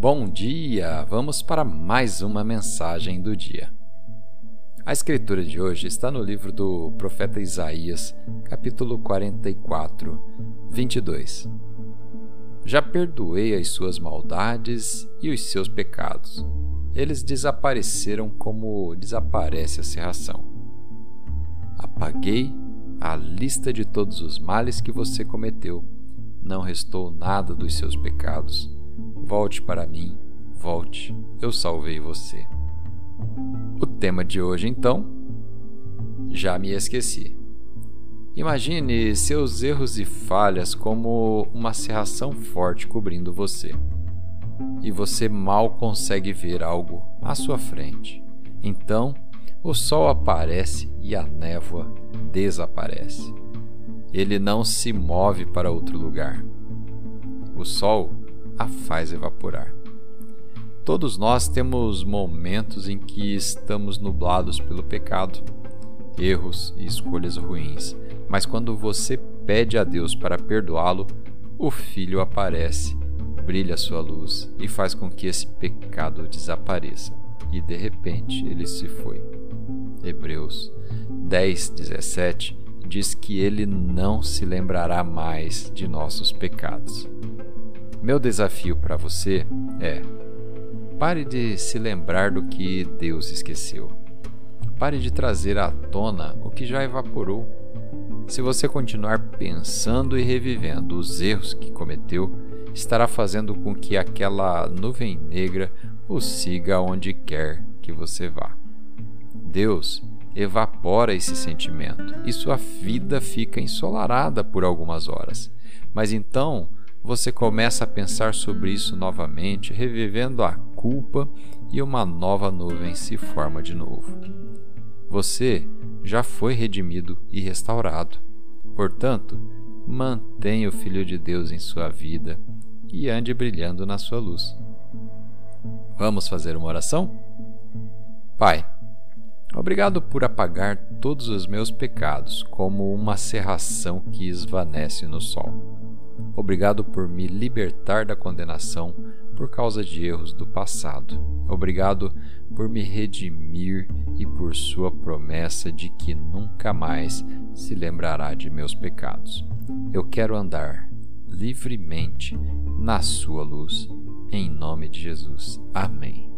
Bom dia! Vamos para mais uma mensagem do dia. A escritura de hoje está no livro do profeta Isaías, capítulo 44, 22. Já perdoei as suas maldades e os seus pecados. Eles desapareceram como desaparece a serração. Apaguei a lista de todos os males que você cometeu. Não restou nada dos seus pecados Volte para mim, volte, eu salvei você. O tema de hoje, então, já me esqueci. Imagine seus erros e falhas como uma serração forte cobrindo você. E você mal consegue ver algo à sua frente. Então, o sol aparece e a névoa desaparece. Ele não se move para outro lugar. O sol a faz evaporar. Todos nós temos momentos em que estamos nublados pelo pecado, erros e escolhas ruins, mas quando você pede a Deus para perdoá-lo, o Filho aparece, brilha sua luz e faz com que esse pecado desapareça, e de repente ele se foi. Hebreus 10, 17 diz que ele não se lembrará mais de nossos pecados. Meu desafio para você é: pare de se lembrar do que Deus esqueceu. Pare de trazer à tona o que já evaporou. Se você continuar pensando e revivendo os erros que cometeu, estará fazendo com que aquela nuvem negra o siga onde quer que você vá. Deus evapora esse sentimento e sua vida fica ensolarada por algumas horas. Mas então você começa a pensar sobre isso novamente, revivendo a culpa e uma nova nuvem se forma de novo. Você já foi redimido e restaurado. Portanto, mantenha o Filho de Deus em sua vida e ande brilhando na sua luz. Vamos fazer uma oração? Pai, obrigado por apagar todos os meus pecados como uma serração que esvanece no sol. Obrigado por me libertar da condenação por causa de erros do passado. Obrigado por me redimir e por sua promessa de que nunca mais se lembrará de meus pecados. Eu quero andar livremente na sua luz. Em nome de Jesus. Amém.